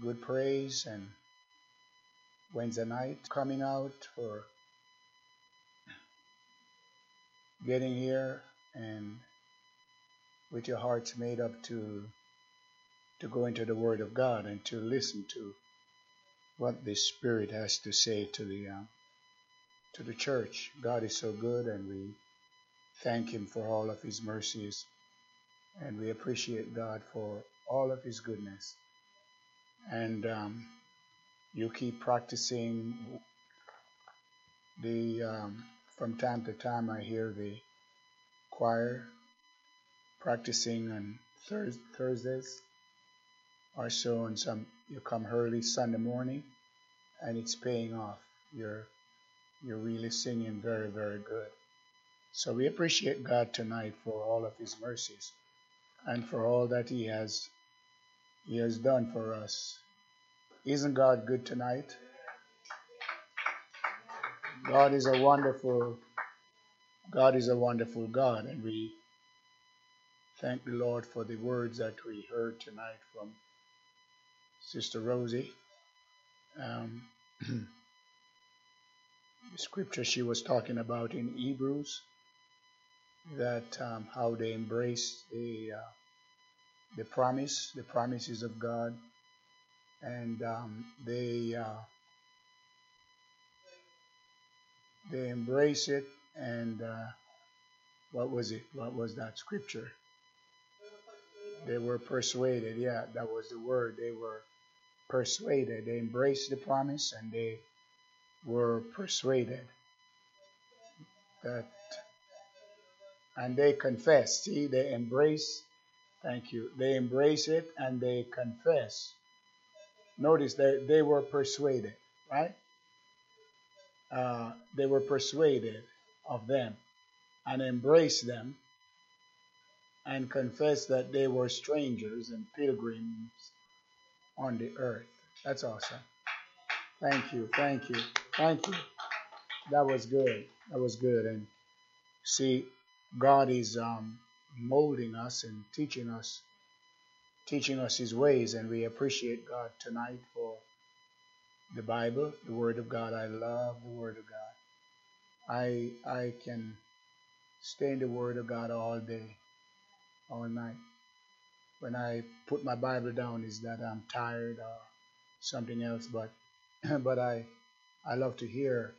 good praise and Wednesday night coming out for getting here and with your hearts made up to to go into the Word of God and to listen to what the Spirit has to say to the uh, to the church. God is so good, and we thank Him for all of His mercies, and we appreciate God for all of His goodness. And um, you keep practicing the. Um, from time to time, I hear the choir practicing on Thurs Thursdays or so, and some you come early Sunday morning, and it's paying off. You're you're really singing very, very good. So we appreciate God tonight for all of His mercies and for all that He has He has done for us. Isn't God good tonight? God is a wonderful God is a wonderful God, and we thank the Lord for the words that we heard tonight from Sister Rosie. Um, the scripture she was talking about in Hebrews that um, how they embrace the uh, the promise, the promises of God, and um, they uh, they embrace it. And uh, what was it? What was that scripture? They were persuaded. Yeah, that was the word. They were persuaded. They embraced the promise and they were persuaded that and they confess see they embrace thank you they embrace it and they confess notice that they were persuaded right uh, they were persuaded of them and embraced them and confessed that they were strangers and pilgrims on the earth that's awesome thank you thank you Thank you. That was good. That was good. And see, God is um, molding us and teaching us, teaching us His ways, and we appreciate God tonight for the Bible, the Word of God. I love the Word of God. I I can stay in the Word of God all day, all night. When I put my Bible down, is that I'm tired or something else, but but I I love to hear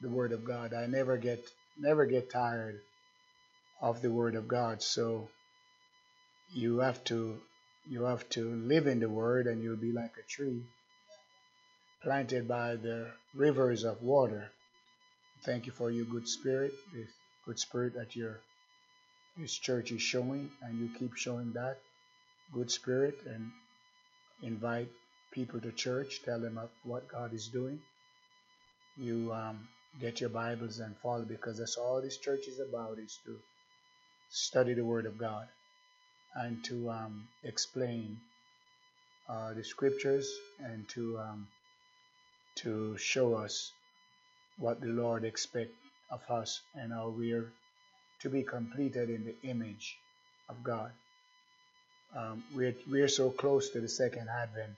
the word of God. I never get never get tired of the word of God. So you have to you have to live in the word and you'll be like a tree planted by the rivers of water. Thank you for your good spirit, this good spirit that your this church is showing and you keep showing that good spirit and invite people to church, tell them what God is doing. You um, get your Bibles and follow because that's all this church is about is to study the Word of God and to um, explain uh, the Scriptures and to um, to show us what the Lord expects of us and how we're to be completed in the image of God. Um, we're, we're so close to the second advent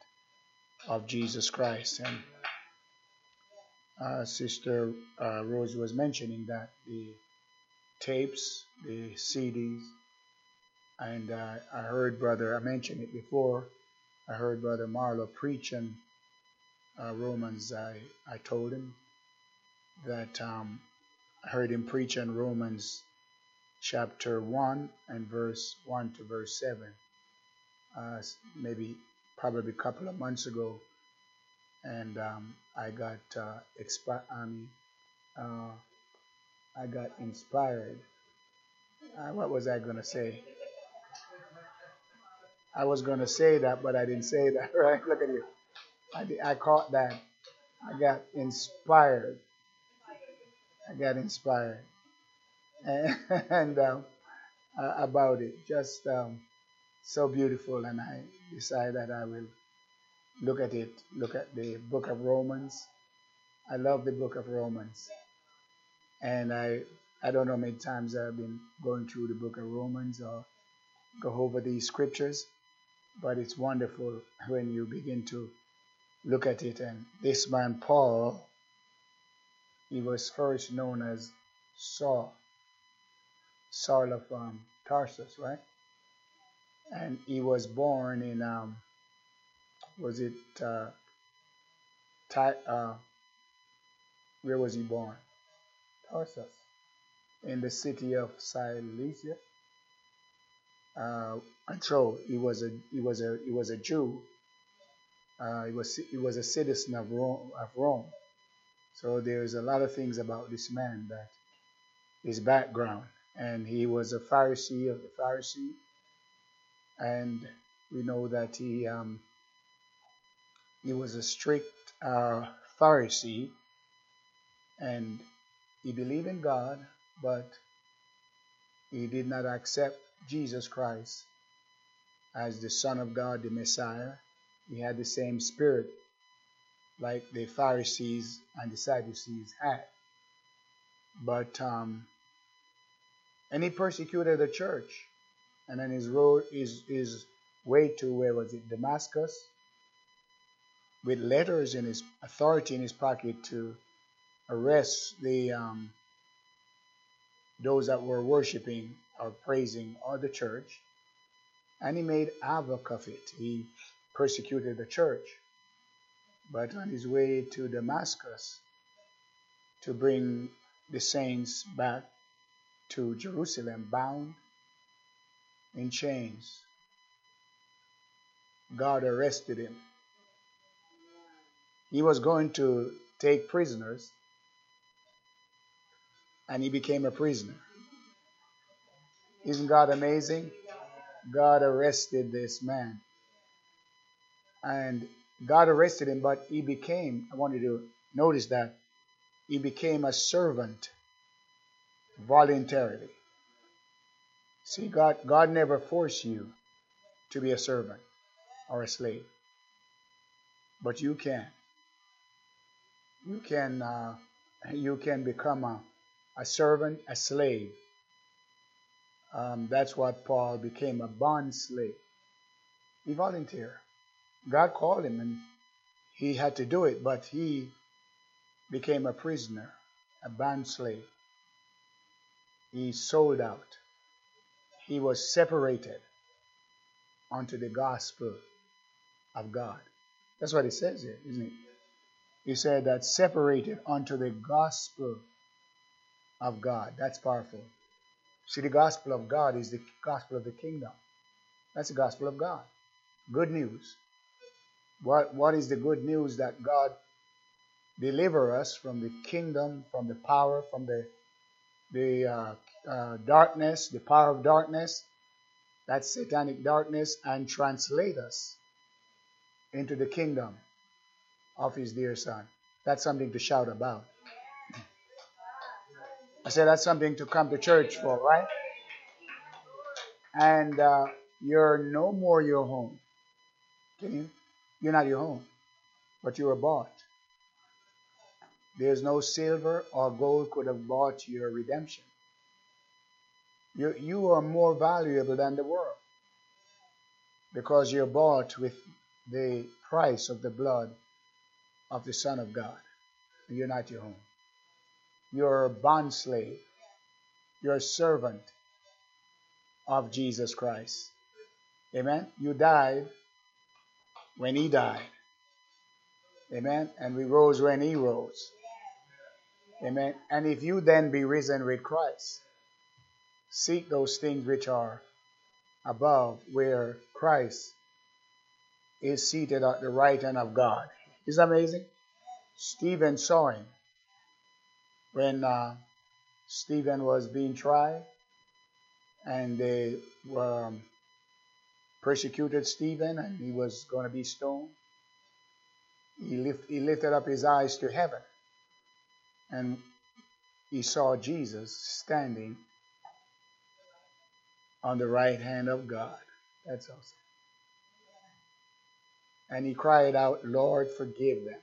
of Jesus Christ. And uh, Sister uh, Rose was mentioning that the tapes, the CDs, and uh, I heard Brother, I mentioned it before, I heard Brother Marlowe preaching uh, Romans. I, I told him that um, I heard him preach Romans chapter 1 and verse 1 to verse 7. Uh, maybe probably a couple of months ago, and um, I got uh, expi- I mean, uh, I got inspired. Uh, what was I gonna say? I was gonna say that, but I didn't say that. Right? Look at you. I, I caught that. I got inspired. I got inspired, and, and um, uh, about it, just um, so beautiful, and I decided that I will look at it, look at the book of Romans. I love the book of Romans. And I I don't know how many times I've been going through the book of Romans or go over these scriptures. but it's wonderful when you begin to look at it. And this man, Paul, he was first known as Saul, Saul of um, Tarsus, right? And he was born in, um, was it, uh, Ty, uh, where was he born? Tarsus, in the city of Cilicia. Uh, so he was a he was a he was a Jew. Uh, he was he was a citizen of Rome, of Rome. So there's a lot of things about this man that his background, and he was a Pharisee of the Pharisee, and we know that he um, he was a strict uh, Pharisee, and he believed in God, but he did not accept Jesus Christ as the Son of God, the Messiah. He had the same spirit like the Pharisees and the Sadducees had. But um, and he persecuted the church. And then his road his his way to where was it, Damascus, with letters in his authority in his pocket to arrest the um, those that were worshiping or praising or the church, and he made it. He persecuted the church. But on his way to Damascus to bring the saints back to Jerusalem, bound in chains, God arrested him. He was going to take prisoners, and he became a prisoner. Isn't God amazing? God arrested this man. And God arrested him, but he became, I want you to notice that, he became a servant voluntarily. See, God, God never forced you to be a servant or a slave, but you can. You can, uh, you can become a, a servant, a slave, um, that's what Paul became a bond slave. He volunteered. God called him and he had to do it, but he became a prisoner, a bond slave. He sold out. He was separated unto the gospel of God. That's what it says here, isn't it? He said that separated unto the gospel of God. That's powerful. See, the gospel of God is the gospel of the kingdom. That's the gospel of God. Good news. What, what is the good news that God deliver us from the kingdom, from the power, from the, the uh, uh, darkness, the power of darkness, that satanic darkness, and translate us into the kingdom of his dear son. That's something to shout about. I said that's something to come to church for, right? And uh, you're no more your home. Can you? You're not your home, but you were bought. There's no silver or gold could have bought your redemption. You, you are more valuable than the world because you're bought with the price of the blood of the Son of God. You're not your home. You're a bond slave. You're a servant of Jesus Christ. Amen. You died when he died. Amen. And we rose when he rose. Amen. And if you then be risen with Christ, seek those things which are above where Christ is seated at the right hand of God. Isn't amazing? Stephen saw him when uh, Stephen was being tried and they um, persecuted Stephen and he was going to be stoned. He, lift, he lifted up his eyes to heaven and he saw Jesus standing on the right hand of God. That's awesome. And he cried out, Lord, forgive them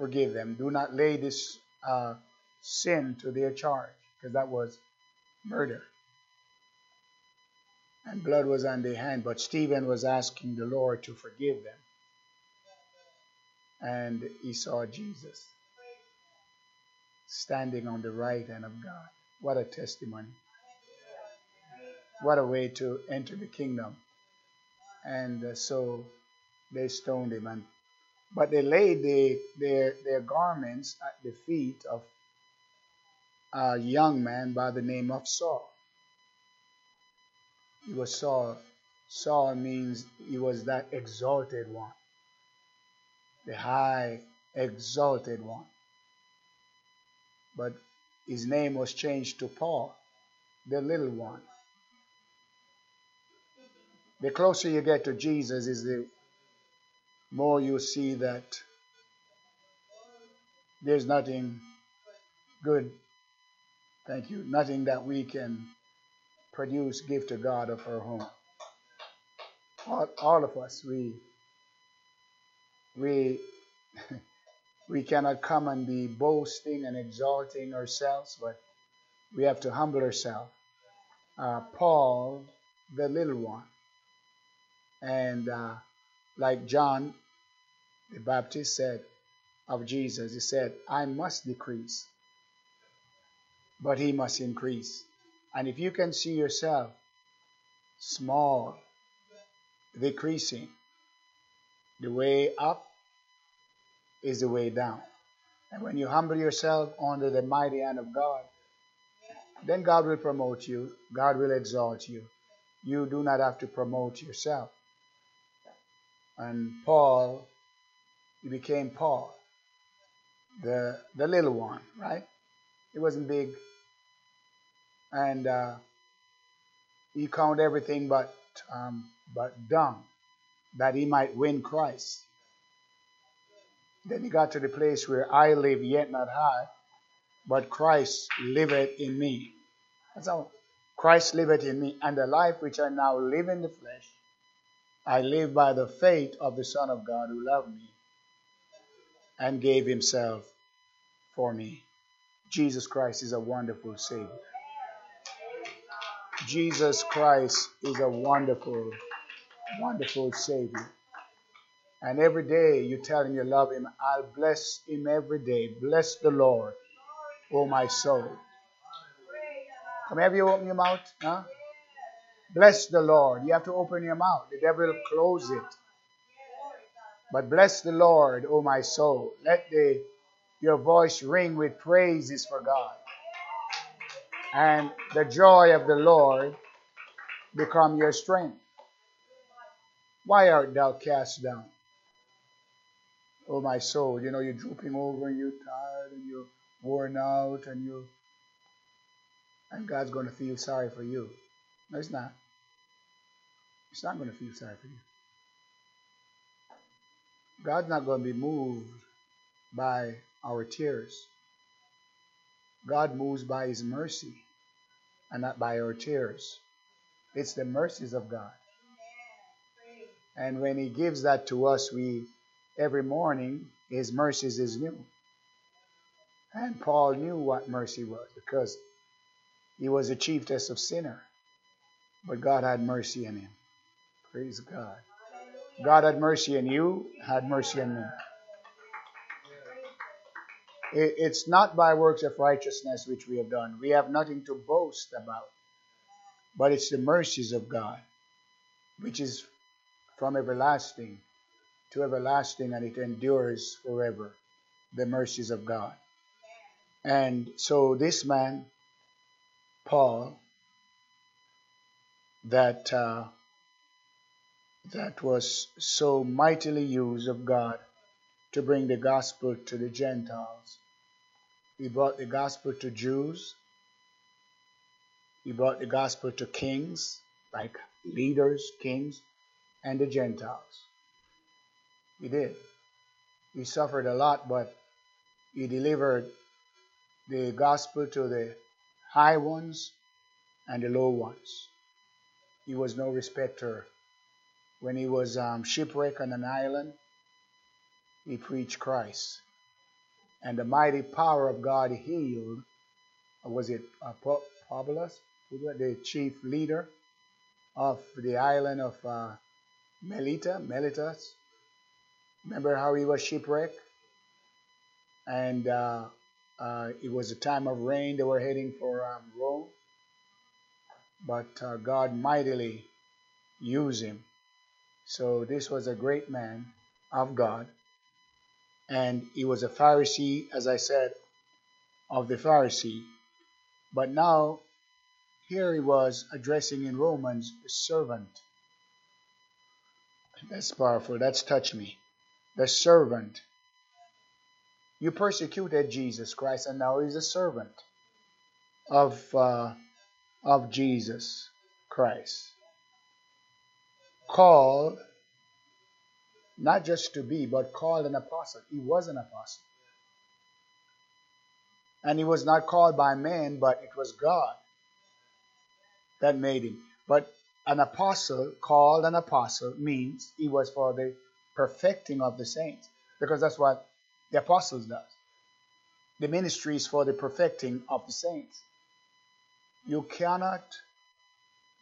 forgive them. Do not lay this uh, sin to their charge, because that was murder. and blood was on their hand, but Stephen was asking the Lord to forgive them. And he saw Jesus standing on the right hand of God. What a testimony. What a way to enter the kingdom. And uh, so they stoned him and but they laid the, their, their garments at the feet of a young man by the name of Saul. He was Saul. Saul means he was that exalted one, the high, exalted one. But his name was changed to Paul, the little one. The closer you get to Jesus, is the more you see that there's nothing good, thank you, nothing that we can produce, give to God of our home. All, all of us, we we we cannot come and be boasting and exalting ourselves, but we have to humble ourselves. Uh, Paul, the little one, and uh, like John the Baptist said of Jesus, he said, I must decrease, but he must increase. And if you can see yourself small, decreasing, the way up is the way down. And when you humble yourself under the mighty hand of God, then God will promote you, God will exalt you. You do not have to promote yourself. And Paul, he became Paul, the, the little one, right? He wasn't big. And uh, he counted everything but, um, but dung that he might win Christ. Then he got to the place where I live, yet not I, but Christ liveth in me. That's how Christ liveth in me, and the life which I now live in the flesh, I live by the faith of the Son of God who loved me and gave himself for me. Jesus Christ is a wonderful Savior. Jesus Christ is a wonderful, wonderful Savior. And every day you tell him you love him, I'll bless him every day. Bless the Lord, oh my soul. Come, have you open your mouth? Huh? Bless the Lord. You have to open your mouth. The devil will close it. But bless the Lord, O my soul. Let the, your voice ring with praises for God. And the joy of the Lord become your strength. Why art thou cast down? O my soul, you know, you're drooping over and you're tired and you're worn out and you and God's going to feel sorry for you. No, it's not. It's not going to feel sorry for you. God's not going to be moved by our tears. God moves by His mercy and not by our tears. It's the mercies of God. And when He gives that to us, we every morning His mercies is new. And Paul knew what mercy was because he was the chiefest of sinner. But God had mercy on him. Praise God. God had mercy on you, had mercy on me. It's not by works of righteousness which we have done. We have nothing to boast about. But it's the mercies of God, which is from everlasting to everlasting and it endures forever. The mercies of God. And so this man, Paul, that uh, that was so mightily used of God to bring the gospel to the Gentiles. He brought the gospel to Jews. He brought the gospel to kings, like leaders, kings, and the Gentiles. He did. He suffered a lot, but he delivered the gospel to the high ones and the low ones. He was no respecter when he was um, shipwrecked on an island, he preached Christ. And the mighty power of God healed, was it uh, Publius, the chief leader of the island of uh, Melita, Melitas. Remember how he was shipwrecked? And uh, uh, it was a time of rain. They were heading for um, Rome. But uh, God mightily used him. So this was a great man of God. And he was a Pharisee, as I said, of the Pharisee. But now, here he was addressing in Romans the servant. That's powerful. That's touched me. The servant. You persecuted Jesus Christ, and now he's a servant of uh, of Jesus Christ. Called not just to be, but called an apostle. He was an apostle. And he was not called by man, but it was God that made him. But an apostle, called an apostle, means he was for the perfecting of the saints. Because that's what the apostles does. The ministry is for the perfecting of the saints. You cannot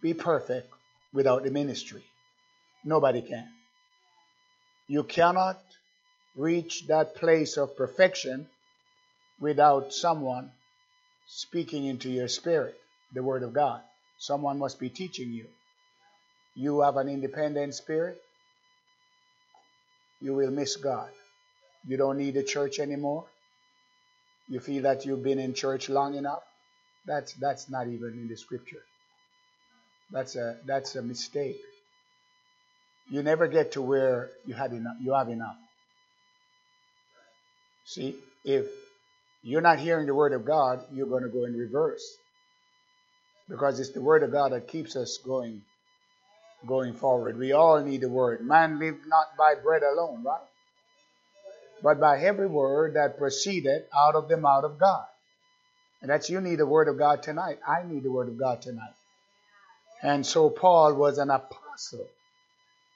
be perfect without the ministry. Nobody can. You cannot reach that place of perfection without someone speaking into your spirit, the Word of God. Someone must be teaching you. You have an independent spirit, you will miss God. You don't need a church anymore. You feel that you've been in church long enough. That's that's not even in the scripture. That's a that's a mistake. You never get to where you had enough you have enough. See, if you're not hearing the word of God, you're going to go in reverse. Because it's the word of God that keeps us going going forward. We all need the word. Man live not by bread alone, right? But by every word that proceeded out of the mouth of God. And that's you need the word of God tonight. I need the word of God tonight. And so Paul was an apostle.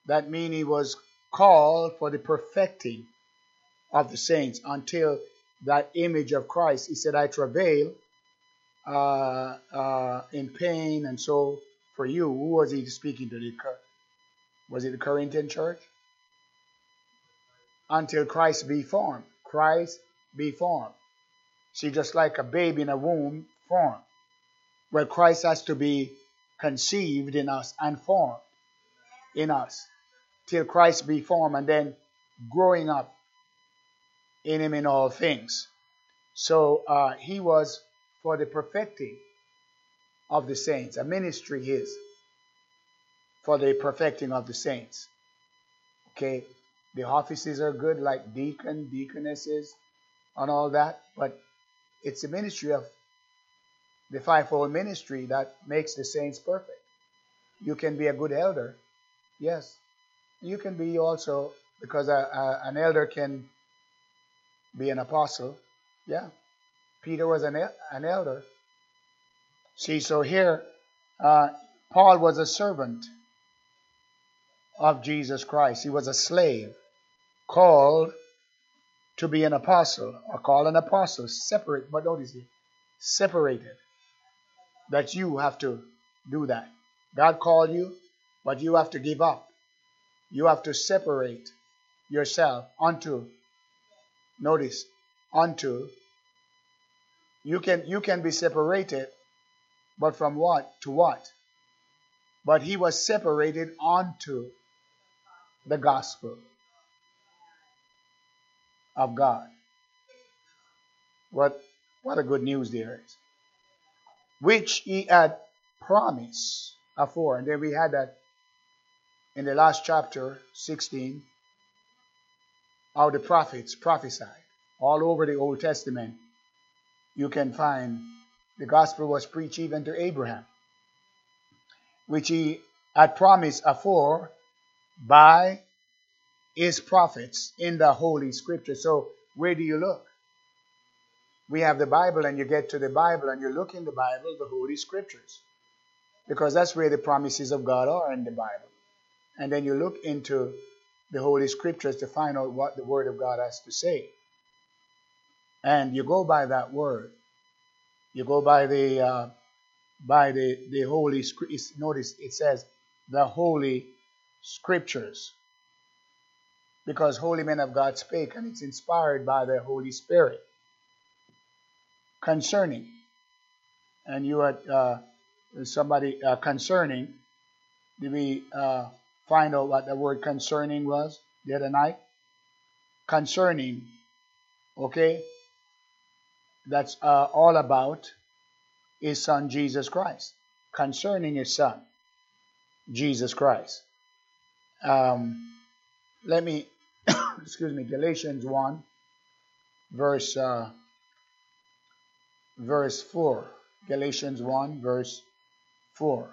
That means he was called for the perfecting of the saints until that image of Christ. He said, I travail uh, uh, in pain and so for you. Who was he speaking to? The, was it the Corinthian church? Until Christ be formed. Christ be formed. See, just like a baby in a womb formed, where Christ has to be conceived in us and formed in us till Christ be formed and then growing up in him in all things. So uh, he was for the perfecting of the saints. A ministry is for the perfecting of the saints. Okay, the offices are good, like deacon, deaconesses, and all that, but it's a ministry of the fivefold ministry that makes the saints perfect. You can be a good elder, yes. You can be also because a, a, an elder can be an apostle, yeah. Peter was an, an elder. See, so here, uh, Paul was a servant of Jesus Christ. He was a slave called to be an apostle or called an apostle, separate, but notice it, separated. That you have to do that. God called you, but you have to give up. You have to separate yourself unto, notice, unto you can you can be separated, but from what to what? But he was separated onto the gospel of God. What what a good news there is. Which he had promised afore. And then we had that in the last chapter, 16, how the prophets prophesied all over the Old Testament you can find the gospel was preached even to Abraham, which he had promised afore by his prophets in the Holy Scripture. So, where do you look? We have the Bible, and you get to the Bible, and you look in the Bible, the Holy Scriptures, because that's where the promises of God are in the Bible. And then you look into the Holy Scriptures to find out what the Word of God has to say. And you go by that word. You go by the uh, by the the Holy Script. Notice it says the Holy Scriptures. Because holy men of God spake, and it's inspired by the Holy Spirit. Concerning, and you had uh, somebody uh, concerning. We uh, find out what the word concerning was the other night? Concerning, okay? That's uh, all about his son Jesus Christ. Concerning his son, Jesus Christ. Um, let me, excuse me, Galatians 1, verse, uh, verse 4. Galatians 1, verse 4.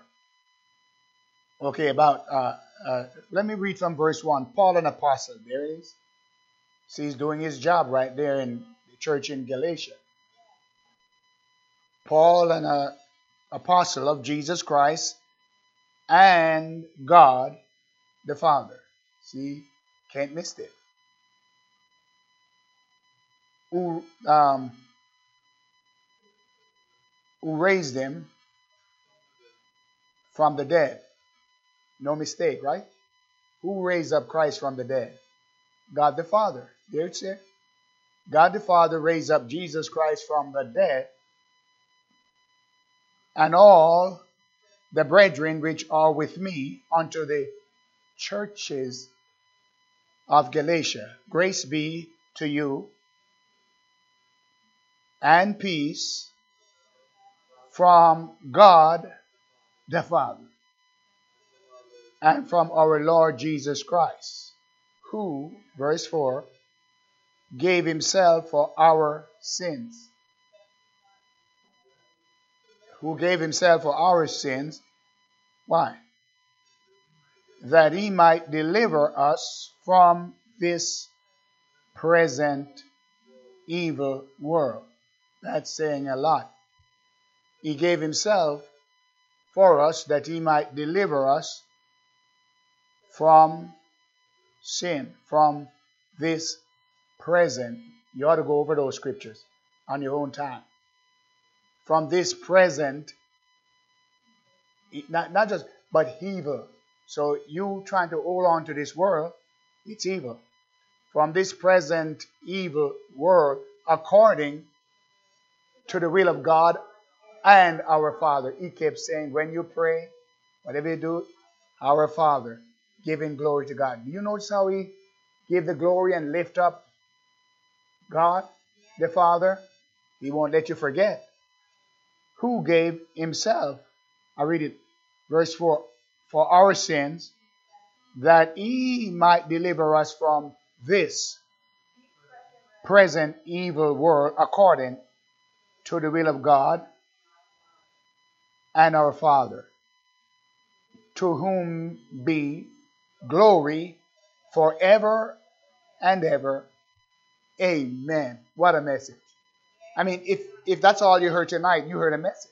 Okay, about, uh, uh, let me read from verse 1. Paul, an apostle, there it is. See, he's doing his job right there in the church in Galatia. Paul, an uh, apostle of Jesus Christ and God the Father. See, can't miss it. Who, um, who raised him from the dead. No mistake, right? Who raised up Christ from the dead? God the Father. There it's there. God the Father raised up Jesus Christ from the dead, and all the brethren which are with me unto the churches of Galatia. Grace be to you and peace from God the Father and from our Lord Jesus Christ, who, verse 4, gave himself for our sins. Who gave himself for our sins. Why? That he might deliver us from this present evil world. That's saying a lot. He gave himself for us that he might deliver us from sin, from this present. You ought to go over those scriptures on your own time. From this present, not, not just, but evil. So you trying to hold on to this world, it's evil. From this present evil world, according to the will of God and our Father. He kept saying, when you pray, whatever you do, our Father, giving glory to God. Do you notice how he gave the glory and lift up God, the Father? He won't let you forget. Who gave himself, I read it, verse 4, for our sins, that he might deliver us from this present evil world according to the will of God and our Father, to whom be glory forever and ever. Amen. What a message. I mean, if, if that's all you heard tonight, you heard a message.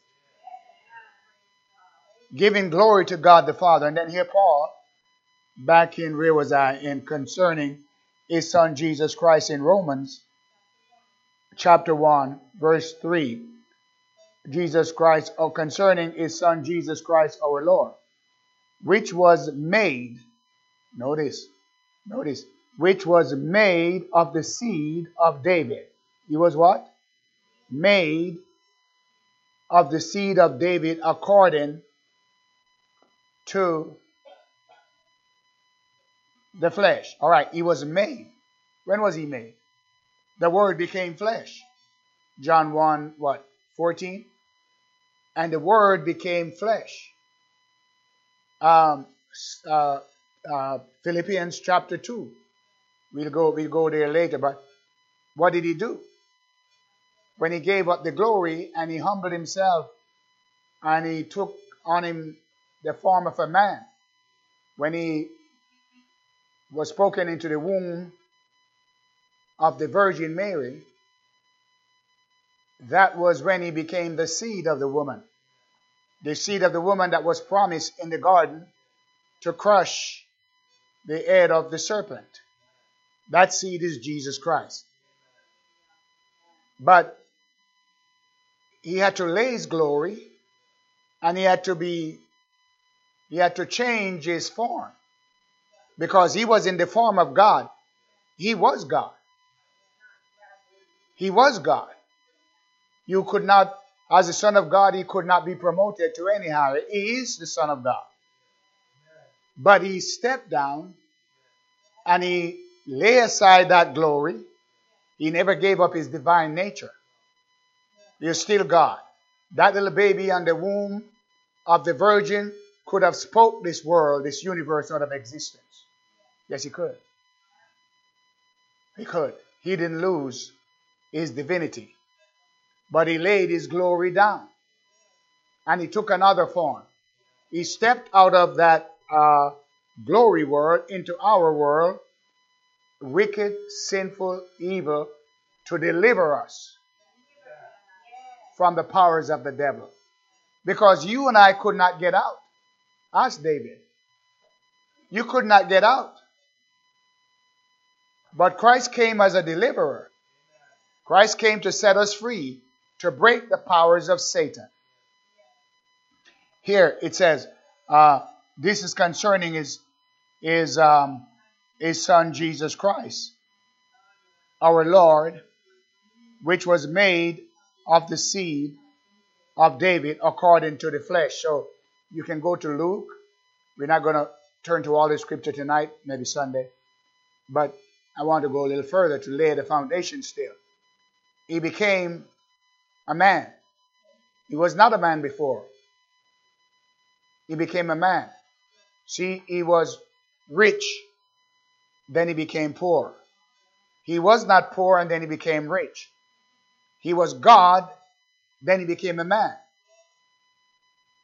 Giving glory to God the Father. And then here Paul, back in where was I? In concerning his son Jesus Christ in Romans chapter 1, verse 3. Jesus Christ, or concerning his son Jesus Christ our Lord, which was made, notice, notice, which was made of the seed of David. He was what? Made of the seed of David according to the flesh. All right, he was made. When was he made? The word became flesh. John 1, what? 14? and the Word became flesh. Um, uh, uh, Philippians chapter 2. We'll go, we'll go there later, but what did he do? When he gave up the glory and he humbled himself and he took on him the form of a man, when he was spoken into the womb of the Virgin Mary, that was when he became the seed of the woman. The seed of the woman that was promised in the garden to crush the head of the serpent. That seed is Jesus Christ. But he had to lay his glory and he had to be He had to change his form because he was in the form of God. He was God. He was God. You could not, as the Son of God, he could not be promoted to any higher. He is the Son of God. But he stepped down and he lay aside that glory. He never gave up his divine nature. Is still God. That little baby on the womb of the virgin could have spoke this world, this universe out of existence. Yes, he could. He could. He didn't lose his divinity. But he laid his glory down. And he took another form. He stepped out of that uh, glory world into our world, wicked, sinful, evil, to deliver us from the powers of the devil. Because you and I could not get out. Ask David. You could not get out. But Christ came as a deliverer. Christ came to set us free, to break the powers of Satan. Here it says, uh, this is concerning his, his, um, his son Jesus Christ, our Lord, which was made of the seed of David according to the flesh. So you can go to Luke. We're not going to turn to all the scripture tonight, maybe Sunday. But I want to go a little further to lay the foundation still. He became a man. He was not a man before. He became a man. See, he was rich, then he became poor. He was not poor and then he became rich. He was God, then he became a man.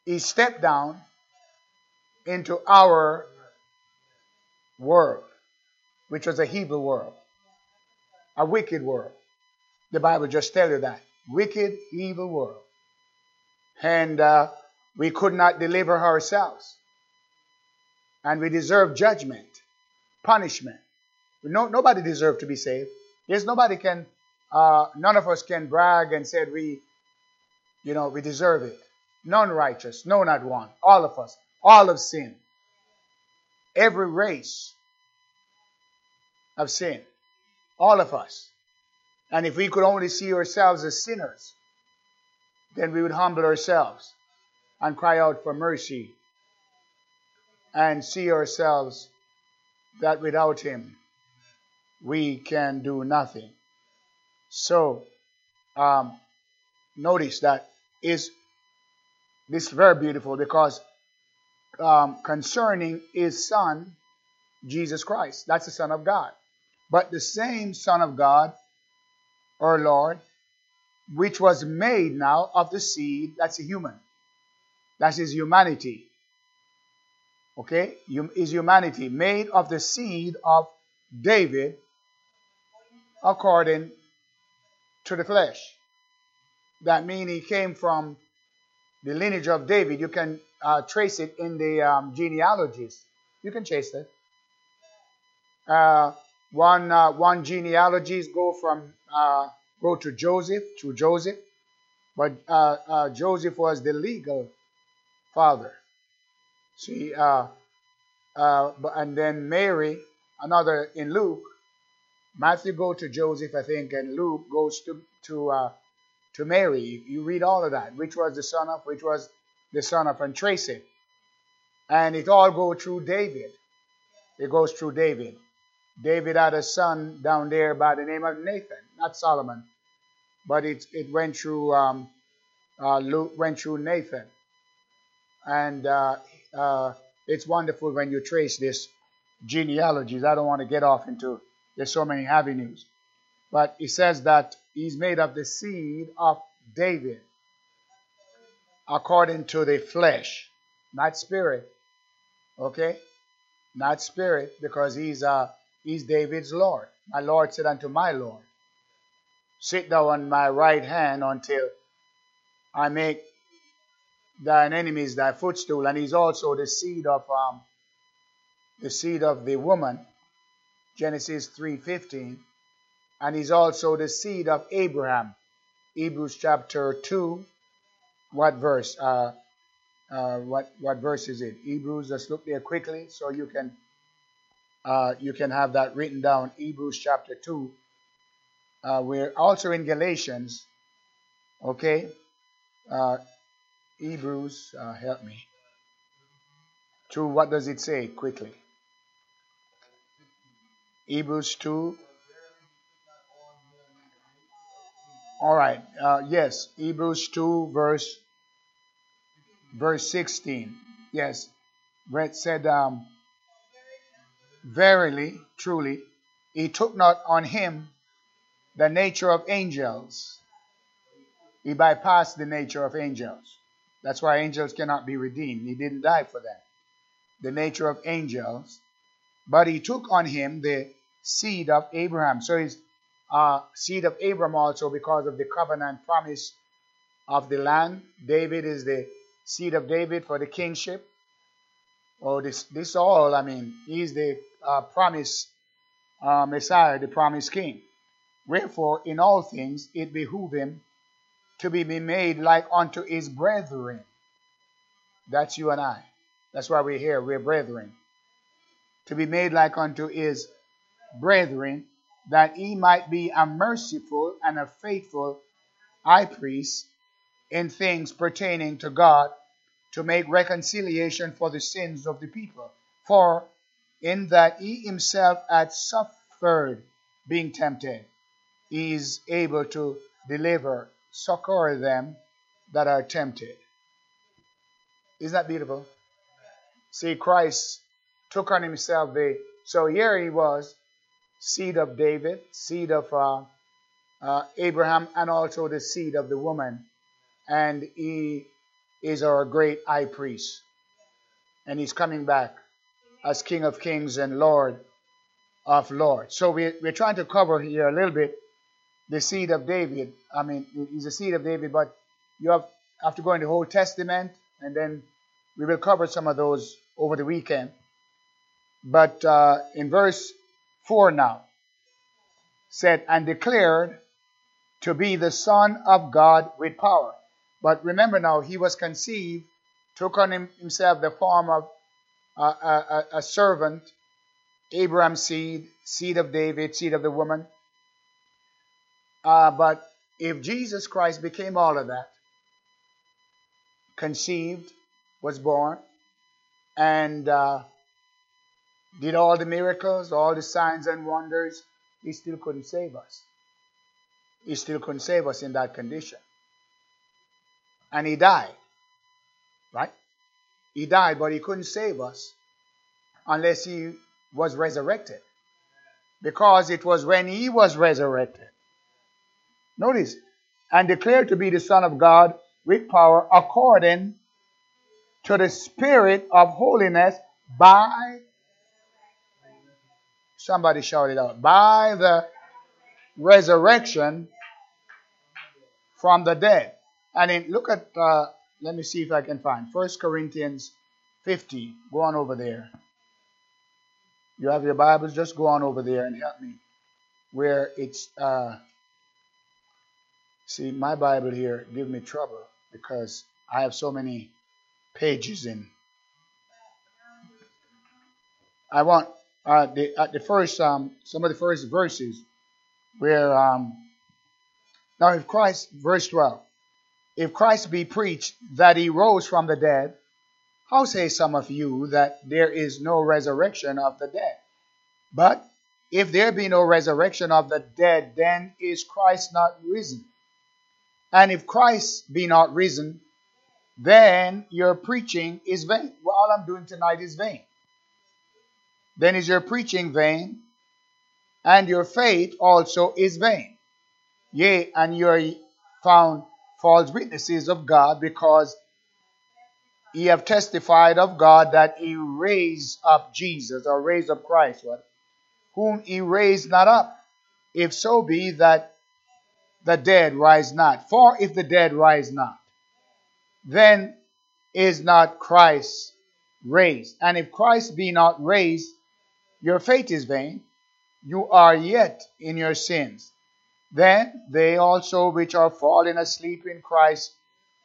He stepped down into our world which was a Hebrew world, a wicked world. The Bible just tells you that. Wicked, evil world. And uh, we could not deliver ourselves. And we deserve judgment, punishment. No, nobody deserves to be saved. Yes, nobody can, uh, none of us can brag and say we, you know, we deserve it. None righteous, no, not one. All of us, all of sin. Every race, of sin. All of us. And if we could only see ourselves as sinners, then we would humble ourselves and cry out for mercy and see ourselves that without Him we can do nothing. So, um, notice that is this is very beautiful because um, concerning His Son, Jesus Christ, that's the Son of God. But the same Son of God, our Lord, which was made now of the seed, that's a human. That's his humanity. Okay? is humanity, made of the seed of David according to the flesh. That means he came from the lineage of David. You can uh, trace it in the um, genealogies. You can trace it. Uh, one uh, one genealogies go from uh, go to Joseph to Joseph, but uh, uh Joseph was the legal father. See, uh, uh, and then Mary, another in Luke. Matthew go to Joseph, I think, and Luke goes to to uh, to Mary. You read all of that, which was the son of, which was the son of, and trace it, and it all go through David. It goes through David. David had a son down there by the name of Nathan, not Solomon, but it it went through um, uh, Luke, went through Nathan, and uh, uh, it's wonderful when you trace this genealogies. I don't want to get off into there's so many avenues, but it says that he's made of the seed of David according to the flesh, not spirit. Okay, not spirit because he's uh, He's David's Lord. My Lord said unto my Lord, Sit thou on my right hand until I make thine enemy is thy footstool. And he's also the seed of um, the seed of the woman, Genesis 3:15. And he's also the seed of Abraham. Hebrews chapter 2, what verse? Uh, uh, what what verse is it? Hebrews. Let's look there quickly so you can uh, you can have that written down. Hebrews chapter two. Uh, we're also in Galatians. Okay. Hebrews, uh, help me. Two. What does it say? Quickly. Hebrews two. All right. Uh, yes, Hebrews two verse verse 16. Yes, Brett said, um, Verily, truly, he took not on him the nature of angels. He bypassed the nature of angels. That's why angels cannot be redeemed. He didn't die for that. The nature of angels. But he took on him the seed of Abraham. So he's uh, seed of Abraham also because of the covenant promise of the land. David is the seed of David for the kingship. Oh, this this all, I mean, he's the uh, promised uh, Messiah, the promised king. Wherefore, in all things it behooved him to be made like unto his brethren. That's you and I. That's why we're here. We're brethren. To be made like unto his brethren, that he might be a merciful and a faithful high priest in things pertaining to God to make reconciliation for the sins of the people. For in that he himself had suffered being tempted, he is able to deliver, succor them that are tempted. Isn't that beautiful? See, Christ took on himself the. So here he was, seed of David, seed of uh, uh, Abraham, and also the seed of the woman and he is our great high priest. And he's coming back as King of Kings and Lord of Lords. So we're, we're trying to cover here a little bit the seed of David. I mean, he's a seed of David, but you have, have to go in the Old Testament, and then we will cover some of those over the weekend. But uh, in verse 4 now, said, and declared to be the Son of God with power. But remember now, he was conceived, took on him, himself the form of a, a, a servant, Abraham's seed, seed of David, seed of the woman. Uh, but if Jesus Christ became all of that, conceived, was born, and uh, did all the miracles, all the signs and wonders, he still couldn't save us. He still couldn't save us in that condition and he died. Right? He died, but he couldn't save us unless he was resurrected. Because it was when he was resurrected. Notice, and declared to be the Son of God with power according to the Spirit of holiness by, somebody shouted out, by the resurrection from the dead. And then look at, uh, let me see if I can find First Corinthians 50. Go on over there. You have your Bibles, just go on over there and help me. Where it's, uh, see, my Bible here give me trouble because I have so many pages in. I want uh, the, at the first, um, some of the first verses where, um, now if Christ, verse 12, if Christ be preached that he rose from the dead, how say some of you that there is no resurrection of the dead? But if there be no resurrection of the dead, then is Christ not risen? And if Christ be not risen, then your preaching is vain. Well, all I'm doing tonight is vain. Then is your preaching vain, and your faith also is vain. Yea, and you are found false witnesses of God because ye have testified of God that he raised up Jesus or raised up Christ, what? whom he raised not up, if so be that the dead rise not. For if the dead rise not, then is not Christ raised. And if Christ be not raised, your faith is vain. You are yet in your sins. Then they also which are fallen asleep in Christ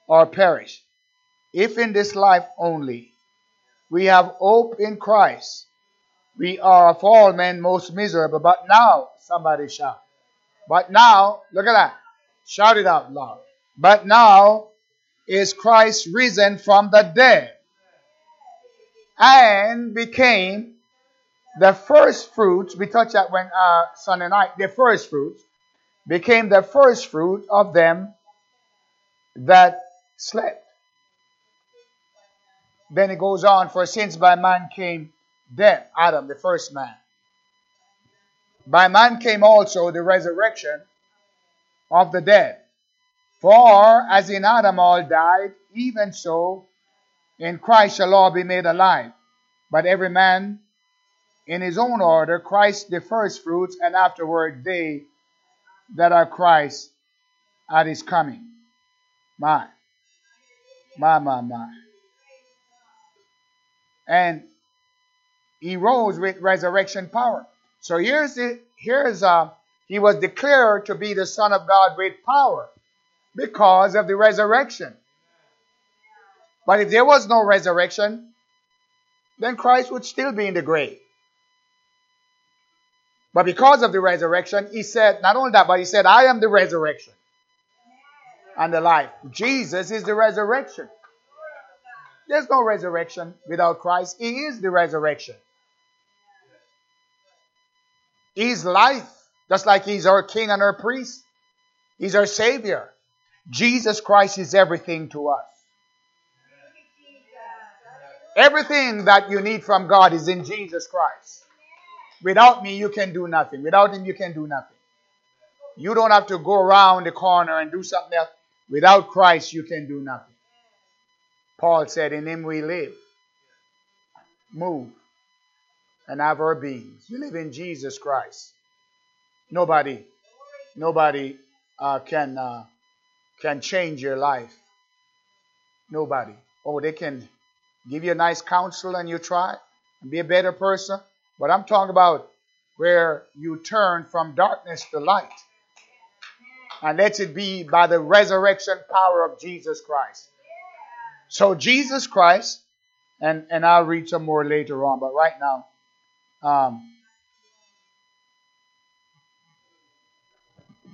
are perished. if in this life only we have hope in Christ, we are of all men most miserable. But now, somebody shout. But now, look at that. Shout it out loud. But now is Christ risen from the dead and became the first fruits. We touched that when uh, Sunday night. The first fruits became the first fruit of them that slept. Then it goes on, for since by man came death, Adam, the first man. By man came also the resurrection of the dead. For as in Adam all died, even so in Christ shall all be made alive. But every man in his own order, Christ the first fruits, and afterward they that are Christ at his coming. My, my, my, my. And he rose with resurrection power. So here's the here's uh he was declared to be the Son of God with power because of the resurrection. But if there was no resurrection, then Christ would still be in the grave. But because of the resurrection, he said, not only that, but he said, I am the resurrection and the life. Jesus is the resurrection. There's no resurrection without Christ. He is the resurrection. He's life, just like He's our King and our priest. He's our Savior. Jesus Christ is everything to us. Everything that you need from God is in Jesus Christ. Without me, you can do nothing. Without Him, you can do nothing. You don't have to go around the corner and do something else. Without Christ, you can do nothing. Paul said, In Him we live, move, and have our beings. You live in Jesus Christ. Nobody, nobody uh, can uh, can change your life. Nobody. Oh, they can give you a nice counsel and you try and be a better person. But I'm talking about where you turn from darkness to light. And let it be by the resurrection power of Jesus Christ. So Jesus Christ, and, and I'll read some more later on, but right now, um,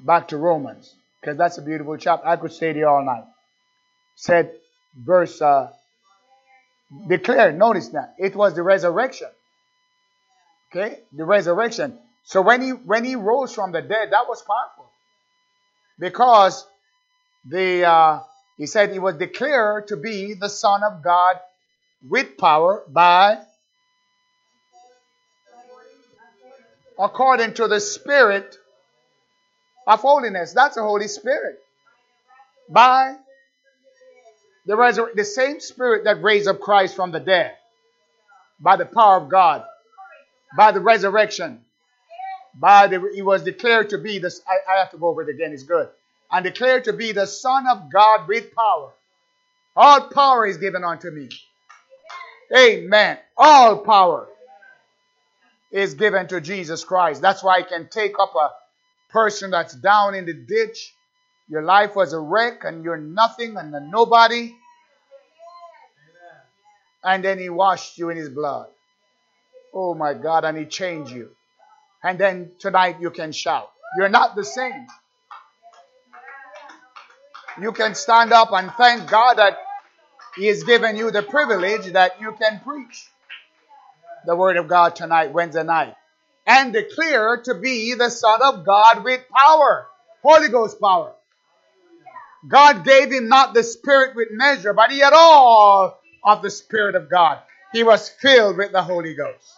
back to Romans, because that's a beautiful chapter. I could stay there all night. Said verse uh, declared, notice that it was the resurrection. Okay, the resurrection. So when he when he rose from the dead, that was powerful. Because the uh, he said he was declared to be the Son of God with power by according to the Spirit of holiness. That's the Holy Spirit. By the, resur- the same Spirit that raised up Christ from the dead. By the power of God. By the resurrection. By the, he was declared to be this. I, I have to go over it again. It's good. And declared to be the Son of God with power. All power is given unto me. Amen. All power is given to Jesus Christ. That's why he can take up a person that's down in the ditch. Your life was a wreck and you're nothing and a nobody. And then he washed you in his blood. Oh my God, and he changed you. And then tonight you can shout. You're not the same. You can stand up and thank God that he has given you the privilege that you can preach the word of God tonight, Wednesday night, and declare to be the Son of God with power, Holy Ghost power. God gave him not the Spirit with measure, but he had all of the Spirit of God. He was filled with the Holy Ghost.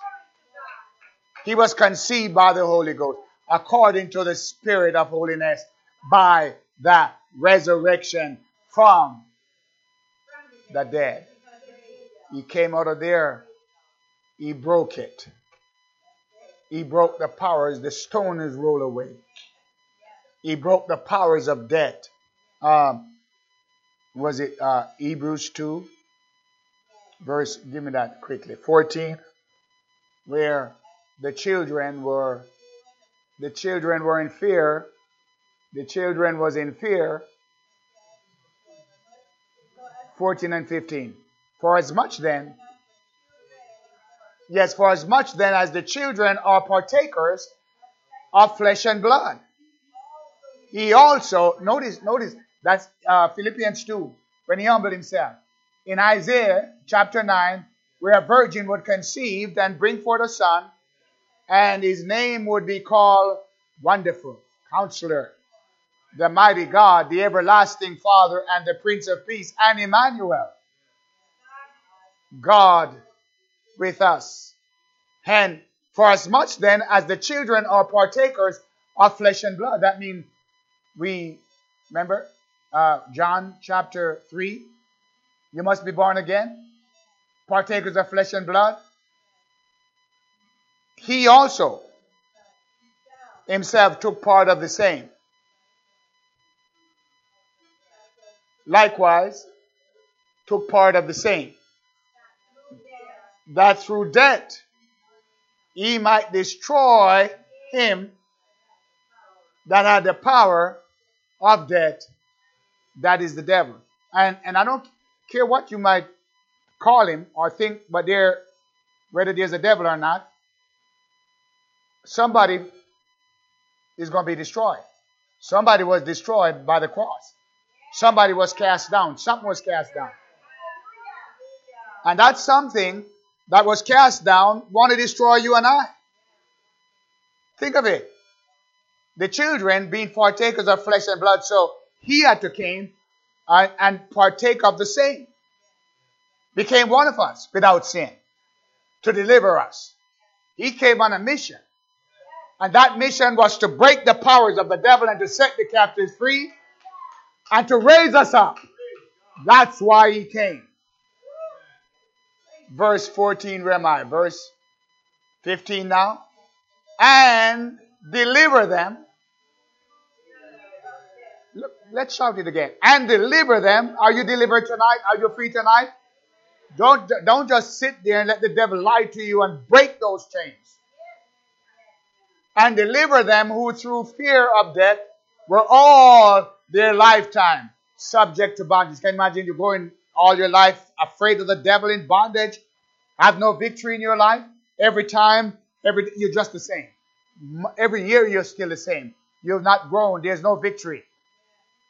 He was conceived by the Holy Ghost according to the Spirit of holiness by the resurrection from the dead. He came out of there he broke it. He broke the powers. The stone is rolled away. He broke the powers of death. Um, was it uh, Hebrews 2? Verse, give me that quickly. 14, where the children were, the children were in fear. The children was in fear 14 and 15. For as much then, yes, for as much then as the children are partakers of flesh and blood, he also, notice, notice, that's uh, Philippians 2, when he humbled himself. In Isaiah chapter 9, where a virgin would conceive and bring forth a son, and his name would be called Wonderful, Counselor, the Mighty God, the Everlasting Father, and the Prince of Peace, and Emmanuel. God with us. And for as much then as the children are partakers of flesh and blood, that means we, remember, uh, John chapter 3, you must be born again, partakers of flesh and blood. He also himself took part of the same. Likewise, took part of the same that through death he might destroy him that had the power of death, that is the devil. And, and I don't care what you might call him or think, but there, whether there's a devil or not, somebody is going to be destroyed. Somebody was destroyed by the cross. Somebody was cast down. Something was cast down. And that's something that was cast down want to destroy you and I. Think of it. The children being partakers of flesh and blood, so he had to came and, and partake of the same. Became one of us without sin to deliver us. He came on a mission. And that mission was to break the powers of the devil and to set the captives free and to raise us up. That's why he came verse 14, where am I? Verse 15 now. And deliver them. Look, let's shout it again. And deliver them. Are you delivered tonight? Are you free tonight? Don't, don't just sit there and let the devil lie to you and break those chains. And deliver them who through fear of death were all their lifetime subject to bondage. Can you imagine you going all your life afraid of the devil in bondage, have no victory in your life. Every time, every you're just the same. Every year you're still the same. You've not grown. There's no victory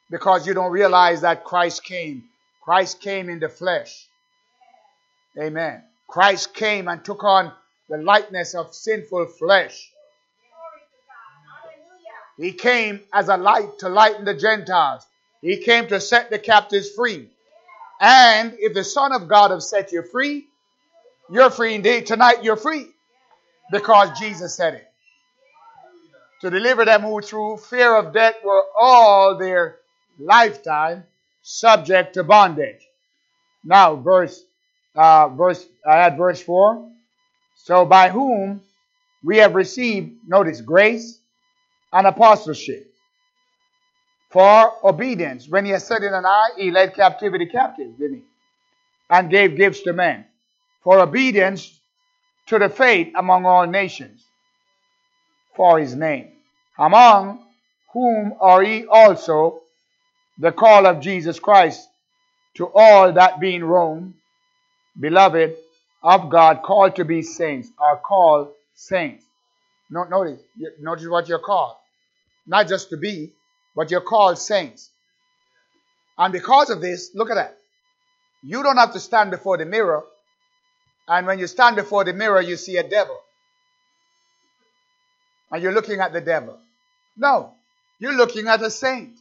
because you don't realize that Christ came. Christ came in the flesh. Amen. Christ came and took on the likeness of sinful flesh. He came as a light to lighten the Gentiles. He came to set the captives free. And if the Son of God have set you free, you're free indeed. Tonight you're free because Jesus said it. To deliver them who through fear of death were all their lifetime subject to bondage. Now, verse, uh, verse, I had verse 4. So by whom we have received, notice, grace and apostleship for obedience. When he in an eye, he led captivity captive, didn't he? And gave gifts to men for obedience to the faith among all nations for his name, among whom are ye also the call of Jesus Christ to all that be in Rome, beloved of God, called to be saints, are called saints. Notice, notice what you're called. Not just to be, but you're called saints. And because of this, look at that. You don't have to stand before the mirror, and when you stand before the mirror, you see a devil. And you're looking at the devil. No, you're looking at a saint.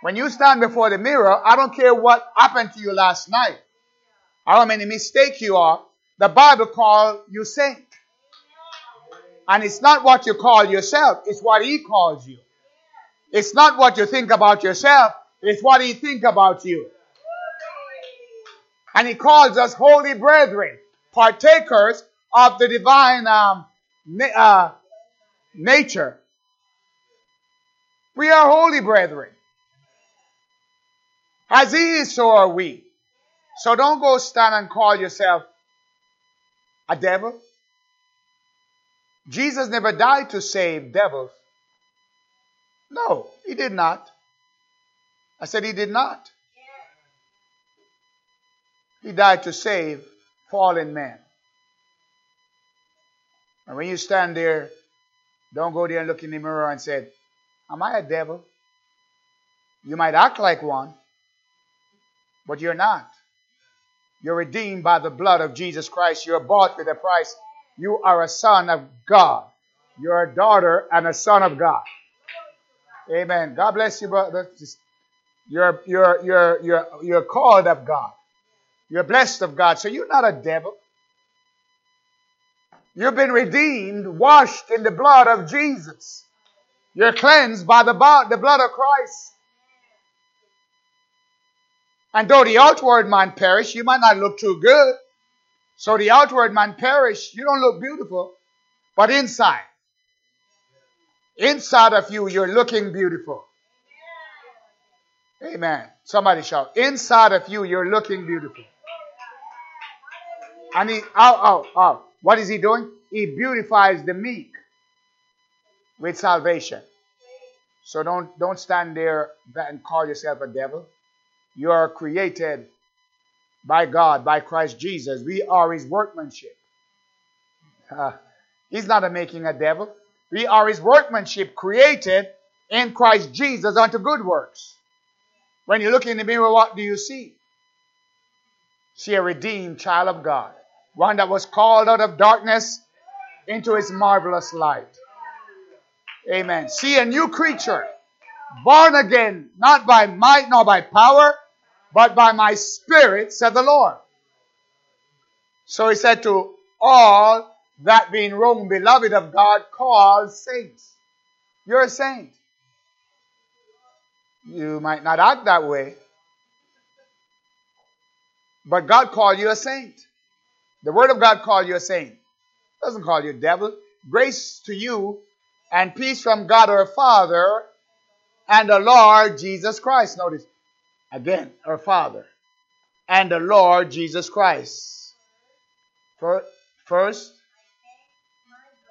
When you stand before the mirror, I don't care what happened to you last night, how many mistakes you are, the Bible calls you saint. And it's not what you call yourself, it's what he calls you. It's not what you think about yourself, it's what he think about you. And he calls us holy brethren, partakers of the divine um, na- uh, nature. We are holy brethren. As he is, so are we. So don't go stand and call yourself a devil. Jesus never died to save devils. No, he did not. I said he did not. He died to save fallen man. And when you stand there, don't go there and look in the mirror and say, Am I a devil? You might act like one, but you're not. You're redeemed by the blood of Jesus Christ. You're bought with a price. You are a son of God. You're a daughter and a son of God. Amen. God bless you, brother. You're, you're, you're, you're, you're called of God. You're blessed of God. So you're not a devil. You've been redeemed, washed in the blood of Jesus. You're cleansed by the, the blood of Christ. And though the outward man perish, you might not look too good. So the outward man perish, you don't look beautiful. But inside, inside of you, you're looking beautiful. Amen. Somebody shout. Inside of you, you're looking beautiful. And he, oh, oh, oh. What is he doing? He beautifies the meek with salvation. So don't, don't stand there and call yourself a devil. You are created by God, by Christ Jesus. We are his workmanship. Uh, he's not a making a devil. We are his workmanship created in Christ Jesus unto good works. When you look in the mirror, what do you see? See a redeemed child of God. One that was called out of darkness into his marvelous light. Amen. See a new creature, born again, not by might nor by power, but by my spirit, said the Lord. So he said to all that be in Rome, beloved of God, called saints. You're a saint. You might not act that way, but God called you a saint. The Word of God called you a saint. It doesn't call you a devil. Grace to you and peace from God our Father and the Lord Jesus Christ. Notice, Again, our Father and the Lord Jesus Christ. First,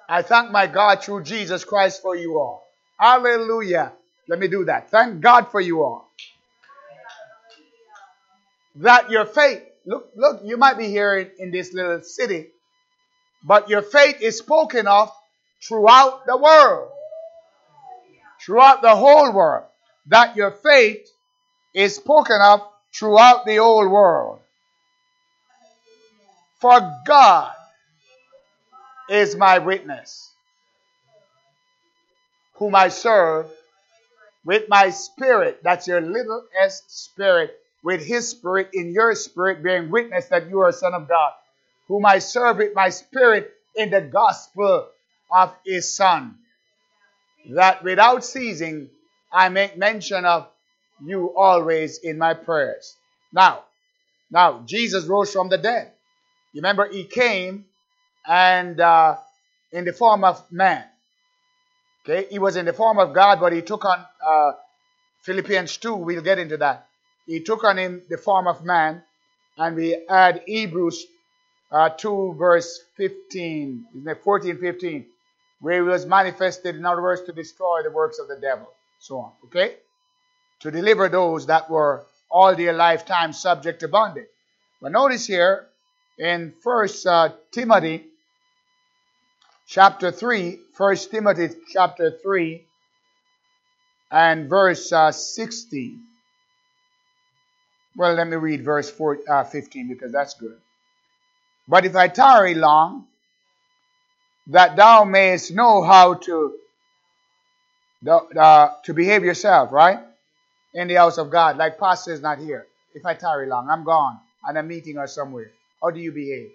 I thank my God through Jesus Christ for you all. Hallelujah. Let me do that. Thank God for you all. That your faith, look, look, you might be here in, this little city, but your faith is spoken of throughout the world. Throughout the whole world. That your faith is spoken of throughout the old world. For God is my witness, whom I serve with my spirit. That's your little s spirit, with his spirit in your spirit, bearing witness that you are a son of God, whom I serve with my spirit in the gospel of his son. That without ceasing I make mention of you always in my prayers. Now, now Jesus rose from the dead. Remember he came and uh, in the form of man. Okay, he was in the form of God, but he took on uh, Philippians 2, we'll get into that. He took on him the form of man, and we add Hebrews uh, 2, verse 15, isn't it 14, 15, where he was manifested, in other words, to destroy the works of the devil. So on. Okay? to deliver those that were all their lifetime subject to bondage. But notice here in First uh, Timothy chapter 3, 1 Timothy chapter 3 and verse uh, 16. Well, let me read verse 4, uh, 15 because that's good. But if I tarry long, that thou mayest know how to, uh, to behave yourself, right? in the house of God, like pastor is not here. If I tarry long, I'm gone and I'm meeting or somewhere. How do you behave?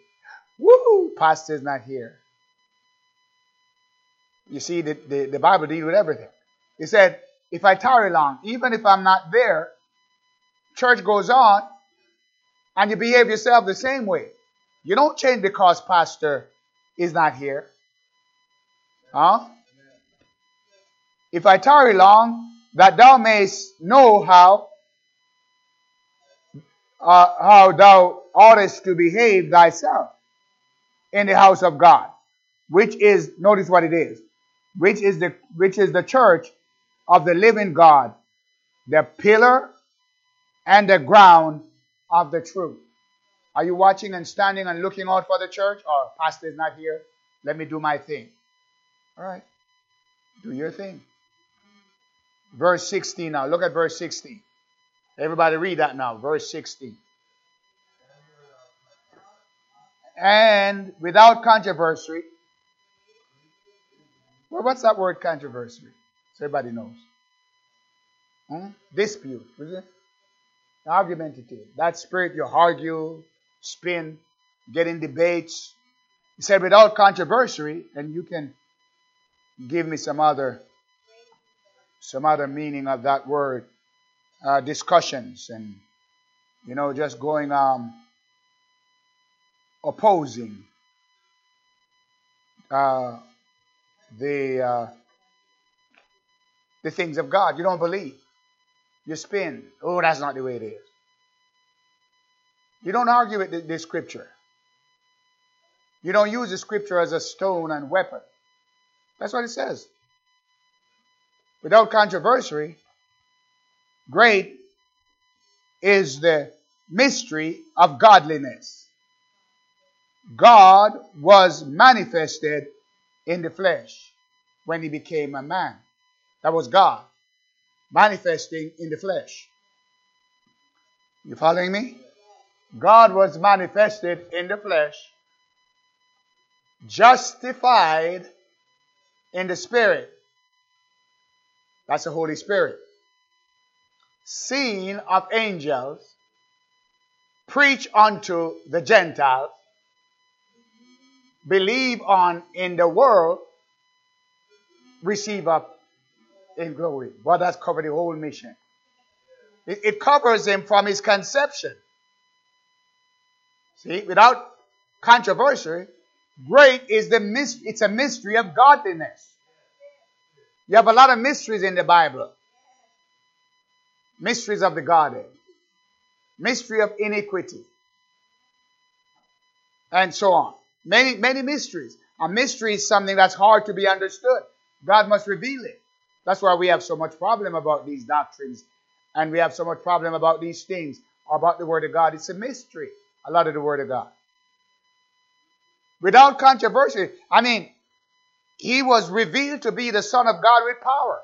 Woo! Pastor is not here. You see, the, the, the Bible deals with everything. He said, if I tarry long, even if I'm not there, church goes on, and you behave yourself the same way. You don't change because pastor is not here. Huh? If I tarry long, that thou mayest know how uh, how thou oughtest to behave thyself in the house of God, which is notice what it is, which is the which is the church of the living God, the pillar and the ground of the truth. Are you watching and standing and looking out for the church? Or pastor is not here? Let me do my thing. All right. Do your thing. Verse 16 now. Look at verse 16. Everybody read that now. Verse 16. And without controversy. Well, what's that word controversy? So everybody knows. Hmm? Dispute, is it? Argumentative. That spirit you argue, spin, get in debates. He said without controversy, and you can give me some other some other meaning of that word. Uh, discussions and you know just going um opposing uh, the uh, the things of God. You don't believe. You spin. Oh, that's not the way it is. You don't argue with the, the scripture. You don't use the scripture as a stone and weapon. That's what it says. Without controversy, great is the mystery of godliness. God was manifested in the flesh when he became a man. That was God manifesting in the flesh. You following me? God was manifested in the flesh, justified in the spirit. That's the Holy Spirit. Seen of angels, preach unto the Gentiles, believe on in the world, receive up in glory. But that's covered the whole mission. It, it covers him from his conception. See, without controversy, great is the mystery. It's a mystery of godliness. You have a lot of mysteries in the Bible. Mysteries of the Godhead. Mystery of iniquity. And so on. Many, many mysteries. A mystery is something that's hard to be understood. God must reveal it. That's why we have so much problem about these doctrines and we have so much problem about these things about the Word of God. It's a mystery, a lot of the Word of God. Without controversy, I mean, he was revealed to be the Son of God with power.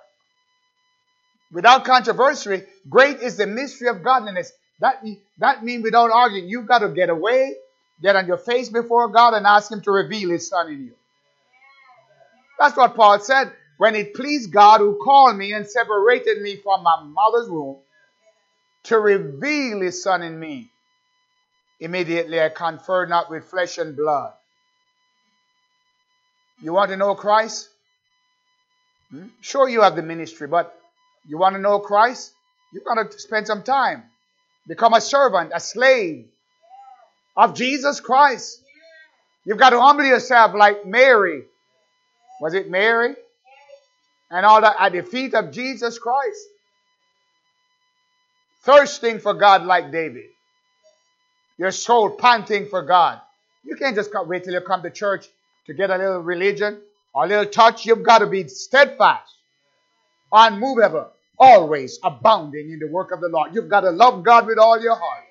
Without controversy, great is the mystery of godliness. That, that means without arguing, you've got to get away, get on your face before God and ask Him to reveal His Son in you. That's what Paul said. When it pleased God who called me and separated me from my mother's womb to reveal his son in me, immediately I conferred not with flesh and blood. You want to know Christ? Hmm? Sure, you have the ministry, but you want to know Christ? You've got to spend some time. Become a servant, a slave of Jesus Christ. You've got to humble yourself like Mary. Was it Mary? and all that at the feet of Jesus Christ. Thirsting for God like David. Your soul panting for God. You can't just wait till you come to church to get a little religion or a little touch. You've got to be steadfast, unmovable, always abounding in the work of the Lord. You've got to love God with all your heart.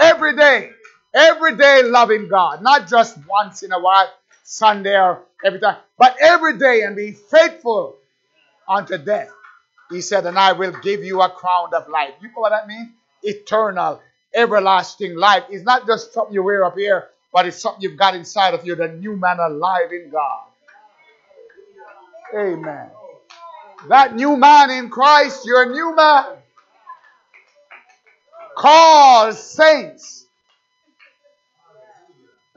Every day. Every day loving God. Not just once in a while, Sunday or every time, but every day and be faithful unto death. He said, and I will give you a crown of life. You know what that means? Eternal, everlasting life. It's not just something you wear up here, but it's something you've got inside of you, the new man alive in God. Amen. That new man in Christ, you're a new man. Called saints.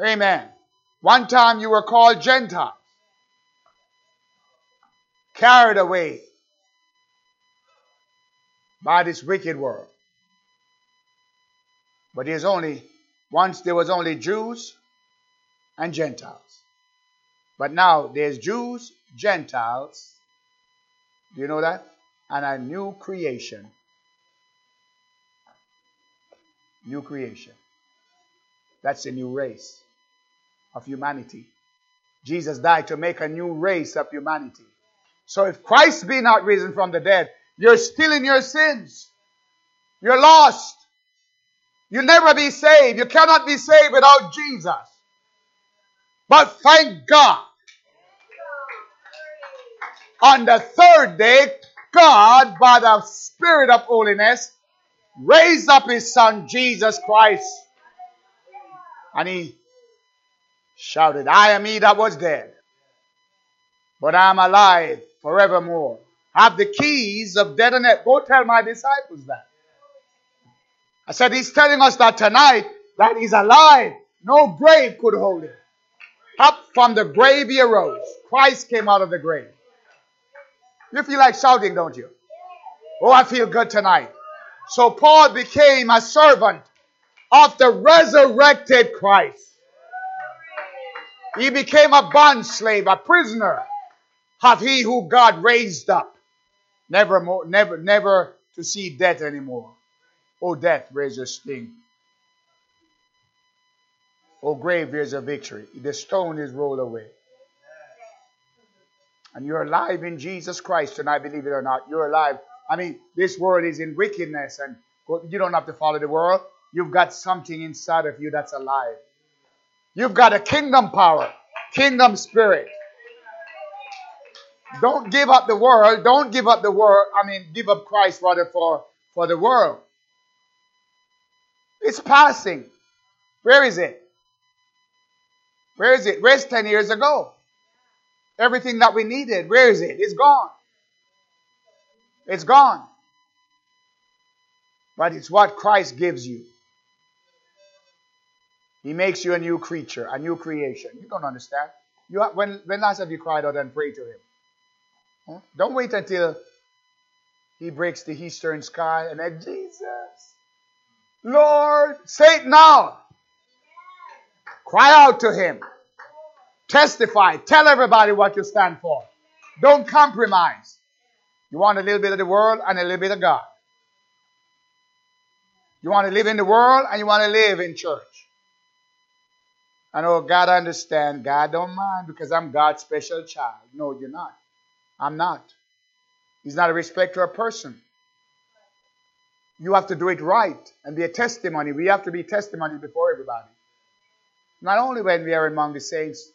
Amen. One time you were called Gentiles carried away by this wicked world. But there's only, once there was only Jews and Gentiles. But now there's Jews, Gentiles. Do you know that? And a new creation. New creation. That's a new race of humanity. Jesus died to make a new race of humanity. So if Christ be not risen from the dead, you're still in your sins. You're lost. You'll never be saved. You cannot be saved without Jesus. But thank God. On the third day, God, by the Spirit of holiness, raised up his son Jesus Christ. And he shouted, I am he that was dead, but I am alive forevermore. Have the keys of death and death. Go tell my disciples that. I said, He's telling us that tonight that He's alive. No grave could hold Him. Up from the grave He arose. Christ came out of the grave. You feel like shouting, don't you? Oh, I feel good tonight. So Paul became a servant of the resurrected Christ. He became a bond slave, a prisoner of he who God raised up. Never more, never, never to see death anymore. Oh, death, where's your sting? Oh, grave, where's your victory? The stone is rolled away. And you're alive in Jesus Christ tonight, believe it or not. You're alive. I mean, this world is in wickedness, and you don't have to follow the world. You've got something inside of you that's alive. You've got a kingdom power, kingdom spirit. Don't give up the world. Don't give up the world. I mean, give up Christ rather for, for the world. It's passing. Where is it? Where is it? Where's 10 years ago? Everything that we needed, where is it? It's gone. It's gone. But it's what Christ gives you. He makes you a new creature, a new creation. You don't understand. You have, when, when last have you cried out and prayed to Him? Huh? Don't wait until He breaks the eastern sky and then, Jesus, Lord, say it now. Cry out to Him. Testify. Tell everybody what you stand for. Don't compromise. You want a little bit of the world and a little bit of God. You want to live in the world and you want to live in church. I know God understand. God don't mind because I'm God's special child. No, you're not. I'm not. He's not a respecter of person. You have to do it right and be a testimony. We have to be testimony before everybody. Not only when we are among the saints,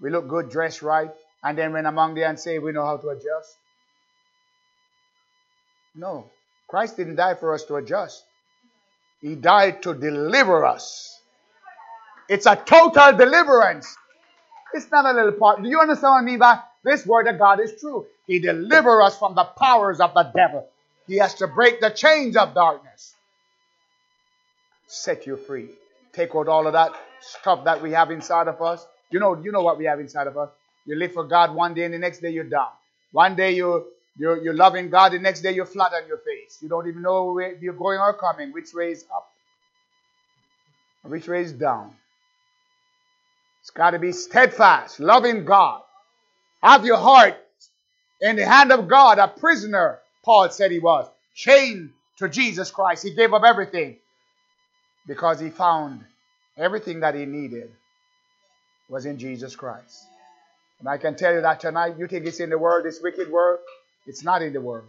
we look good, dressed right, and then when among the unsaved, we know how to adjust. No. Christ didn't die for us to adjust. He died to deliver us. It's a total deliverance. It's not a little part. Do you understand what I mean by this word of God is true? He delivers us from the powers of the devil. He has to break the chains of darkness. Set you free. Take out all of that stuff that we have inside of us. You know, you know what we have inside of us. You live for God one day and the next day you're down. One day you you're, you're loving God, the next day you're flat on your face. You don't even know where you're going or coming, which way is up, which way is down. It's got to be steadfast, loving God. Have your heart in the hand of God, a prisoner, Paul said he was, chained to Jesus Christ. He gave up everything because he found everything that he needed was in Jesus Christ. And I can tell you that tonight, you think it's in the world, this wicked world? It's not in the world.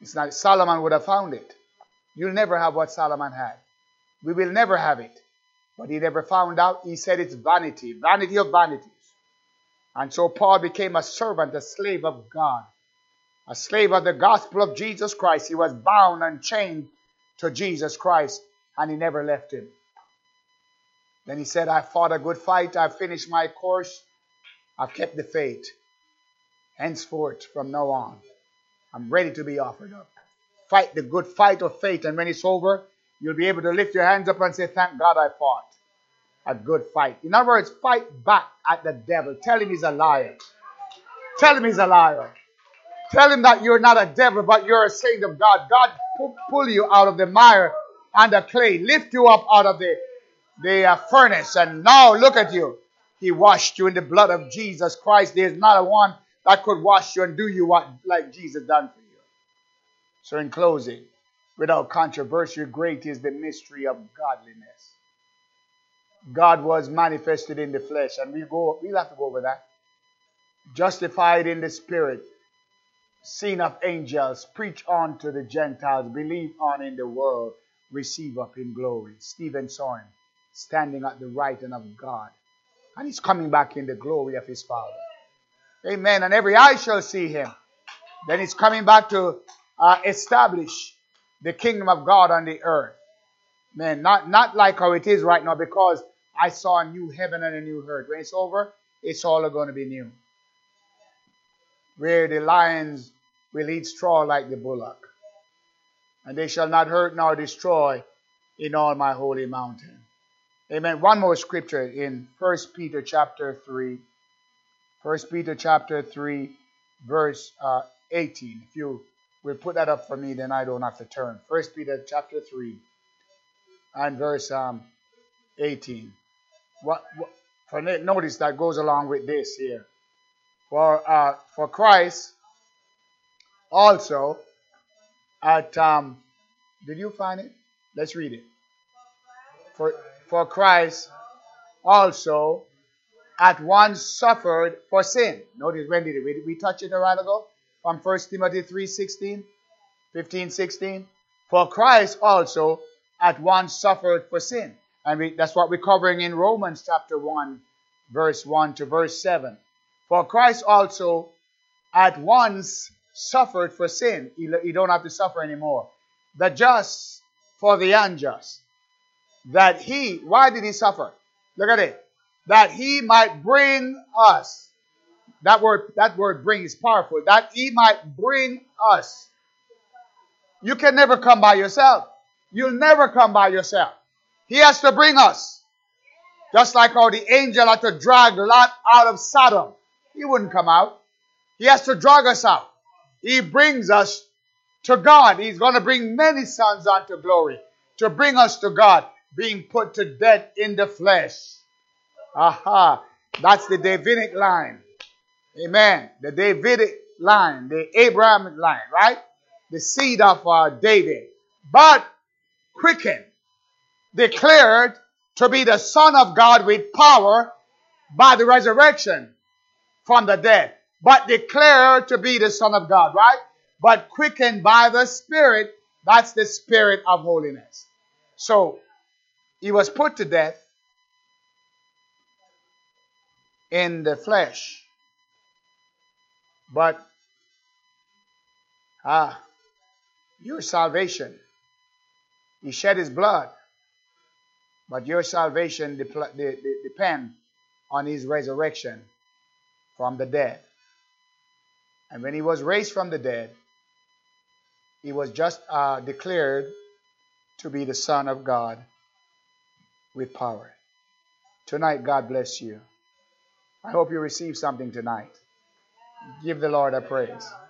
It's not. Solomon would have found it. You'll never have what Solomon had. We will never have it. But he never found out. He said it's vanity, vanity of vanities. And so Paul became a servant, a slave of God, a slave of the gospel of Jesus Christ. He was bound and chained to Jesus Christ, and he never left him. Then he said, I fought a good fight, I've finished my course, I've kept the faith. Henceforth, from now on, I'm ready to be offered up. Fight the good fight of faith, and when it's over, you'll be able to lift your hands up and say, Thank God I fought a good fight. In other words, fight back at the devil. Tell him he's a liar. Tell him he's a liar. Tell him that you're not a devil, but you're a saint of God. God pull you out of the mire and the clay, lift you up out of the, the uh, furnace, and now look at you. He washed you in the blood of Jesus Christ. There's not a one that could wash you and do you what like Jesus done for you. So in closing, without controversy, great is the mystery of godliness. God was manifested in the flesh, and we go we'll have to go over that. Justified in the spirit, seen of angels, preach on to the Gentiles, believe on in the world, receive up in glory. Stephen saw him standing at the right hand of God. And he's coming back in the glory of his Father. Amen. And every eye shall see him. Then he's coming back to uh, establish the kingdom of God on the earth. Man, not, not like how it is right now because I saw a new heaven and a new earth. When it's over, it's all going to be new. Where the lions will eat straw like the bullock. And they shall not hurt nor destroy in all my holy mountain. Amen. One more scripture in First Peter chapter 3. First Peter chapter 3, verse uh, 18. If you will put that up for me, then I don't have to turn. First Peter chapter 3 and verse um, 18. What, what, for notice that goes along with this here. For uh, for Christ also at um, did you find it? Let's read it. For for Christ also at once suffered for sin. Notice when did? We, we touch it a while ago from 1 Timothy 3 16, 15, 16. For Christ also at once suffered for sin. And we, that's what we're covering in Romans chapter 1, verse 1 to verse 7. For Christ also at once suffered for sin. You, you don't have to suffer anymore. The just for the unjust. That he, why did he suffer? Look at it. That he might bring us. That word, that word bring is powerful. That he might bring us. You can never come by yourself. You'll never come by yourself. He has to bring us. Just like how the angel had to drag Lot out of Sodom. He wouldn't come out. He has to drag us out. He brings us to God. He's going to bring many sons unto glory to bring us to God, being put to death in the flesh. Aha. That's the Davidic line. Amen. The Davidic line, the Abrahamic line, right? The seed of uh, David. But quickened, declared to be the Son of God with power by the resurrection from the dead, but declared to be the Son of God, right? But quickened by the Spirit, that's the Spirit of holiness. So, he was put to death in the flesh. But, ah, your salvation he shed his blood. But your salvation depends on his resurrection from the dead. And when he was raised from the dead, he was just uh, declared to be the Son of God with power. Tonight, God bless you. I hope you receive something tonight. Give the Lord a praise.